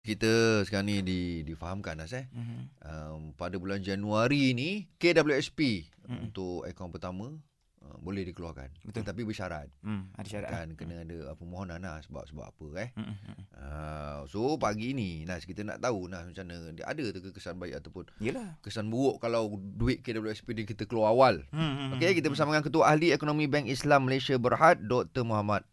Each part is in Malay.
Kita sekarang ni di, difahamkan Nas eh. Mhm. Um, pada bulan Januari ni KWSP Mm-mm. untuk akaun pertama uh, boleh dikeluarkan. Betul. Tetapi bersyarat. Hmm, ada syarat. Kan kena ada uh, permohonan lah sebab sebab apa eh. Hmm, hmm, hmm. Uh, so pagi ni Nas kita nak tahu Nas macam mana dia ada ke kesan baik ataupun Yelah. kesan buruk kalau duit KWSP ni kita keluar awal. Hmm, hmm, Okey, hmm, kita hmm. bersama dengan Ketua Ahli Ekonomi Bank Islam Malaysia Berhad, Dr. Muhammad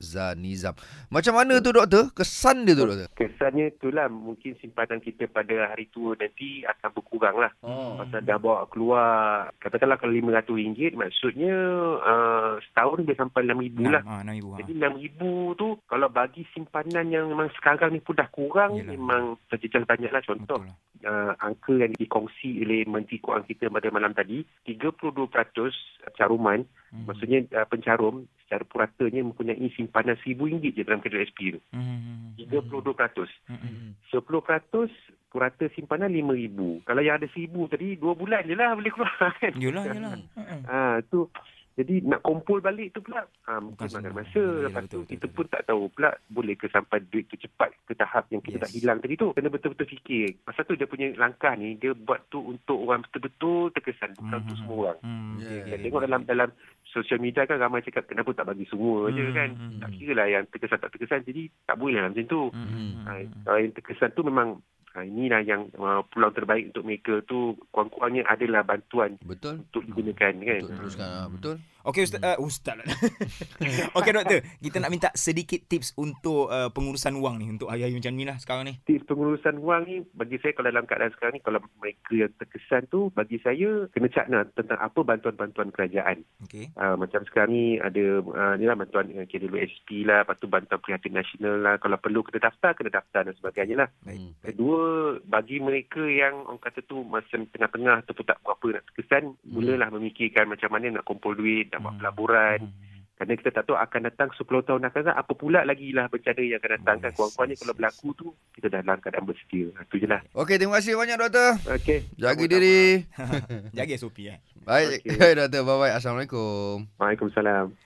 Afzanizam. Macam mana tu doktor? Kesan dia tu doktor? Kesannya itulah mungkin simpanan kita pada hari tua nanti akan berkurang lah. Oh. Pasal dah bawa keluar, katakanlah kalau RM500, maksudnya uh, setahun dia sampai RM6,000 lah. Ah, RM6,000. Ha. Jadi RM6,000 tu kalau bagi simpanan yang memang sekarang ni pun dah kurang, Yelah. memang contoh. Betul lah. uh, angka yang dikongsi oleh Menteri Kewangan kita pada malam tadi, 32% caruman, Hmm. maksudnya uh, pencarum secara puratanya mempunyai simpanan RM1,000 je dalam KWSP tu. Hmm, hmm, hmm. 32%. Hmm, hmm. 10% purata simpanan RM5,000. Kalau yang ada RM1,000 tadi, 2 bulan je lah boleh keluar kan. Yelah, yelah. Ha, tu jadi nak kumpul balik tu pula ha, mungkin Bukan makan masa Yelah, lepas betul, tu betul, kita betul. pun tak tahu pula boleh ke sampai duit tu cepat ke tahap yang kita Yes. tak hilang tadi tu kena betul-betul fikir pasal tu dia punya langkah ni dia buat tu untuk orang betul-betul terkesan bukan Hmm, untuk hmm, semua orang Hmm, Yeah. kita okey. tengok dalam dalam sosial media kan ramai cakap kenapa tak bagi semua je Hmm, kan hmm, tak hmm. kira lah yang terkesan tak terkesan jadi tak boleh lah macam tu Hmm, hmm, Ha, kalau yang terkesan tu memang ha, inilah yang uh, peluang terbaik untuk mereka tu kurang-kurangnya adalah bantuan Betul? untuk digunakan kan Betul teruskan ah, betul? Okey ustaz uh, ustaz. lah. Okey doktor, kita nak minta sedikit tips untuk uh, pengurusan wang ni untuk hari-hari macam ni lah sekarang ni. tips pengurusan wang ni bagi saya kalau dalam keadaan sekarang ni kalau mereka yang terkesan tu bagi saya kena cakna tentang apa bantuan-bantuan kerajaan. Okey. Uh, macam sekarang ni ada uh, ni lah bantuan uh, KWSP lah, lepas tu bantuan prihatin nasional lah. Kalau perlu kena daftar, kena daftar dan sebagainya lah. Baik. Hmm. Kedua, bagi mereka yang orang kata tu macam tengah-tengah ataupun tak berapa nak terkesan, Hmm. mulalah memikirkan macam mana nak kumpul duit, nak buat Hmm. pelaburan. Hmm. Kerana kita tak tahu akan datang 10 tahun akan datang, apa pula lagi lah bencana yang akan datang kan. Yes, Kurang-kurangnya yes, kalau berlaku tu, kita dah dalam keadaan bersedia. Itu je lah. Okey, terima kasih banyak doktor. Okey. Jaga diri. Jaga SOP eh. Baik, Okey. doktor. Bye-bye. Assalamualaikum. Waalaikumsalam.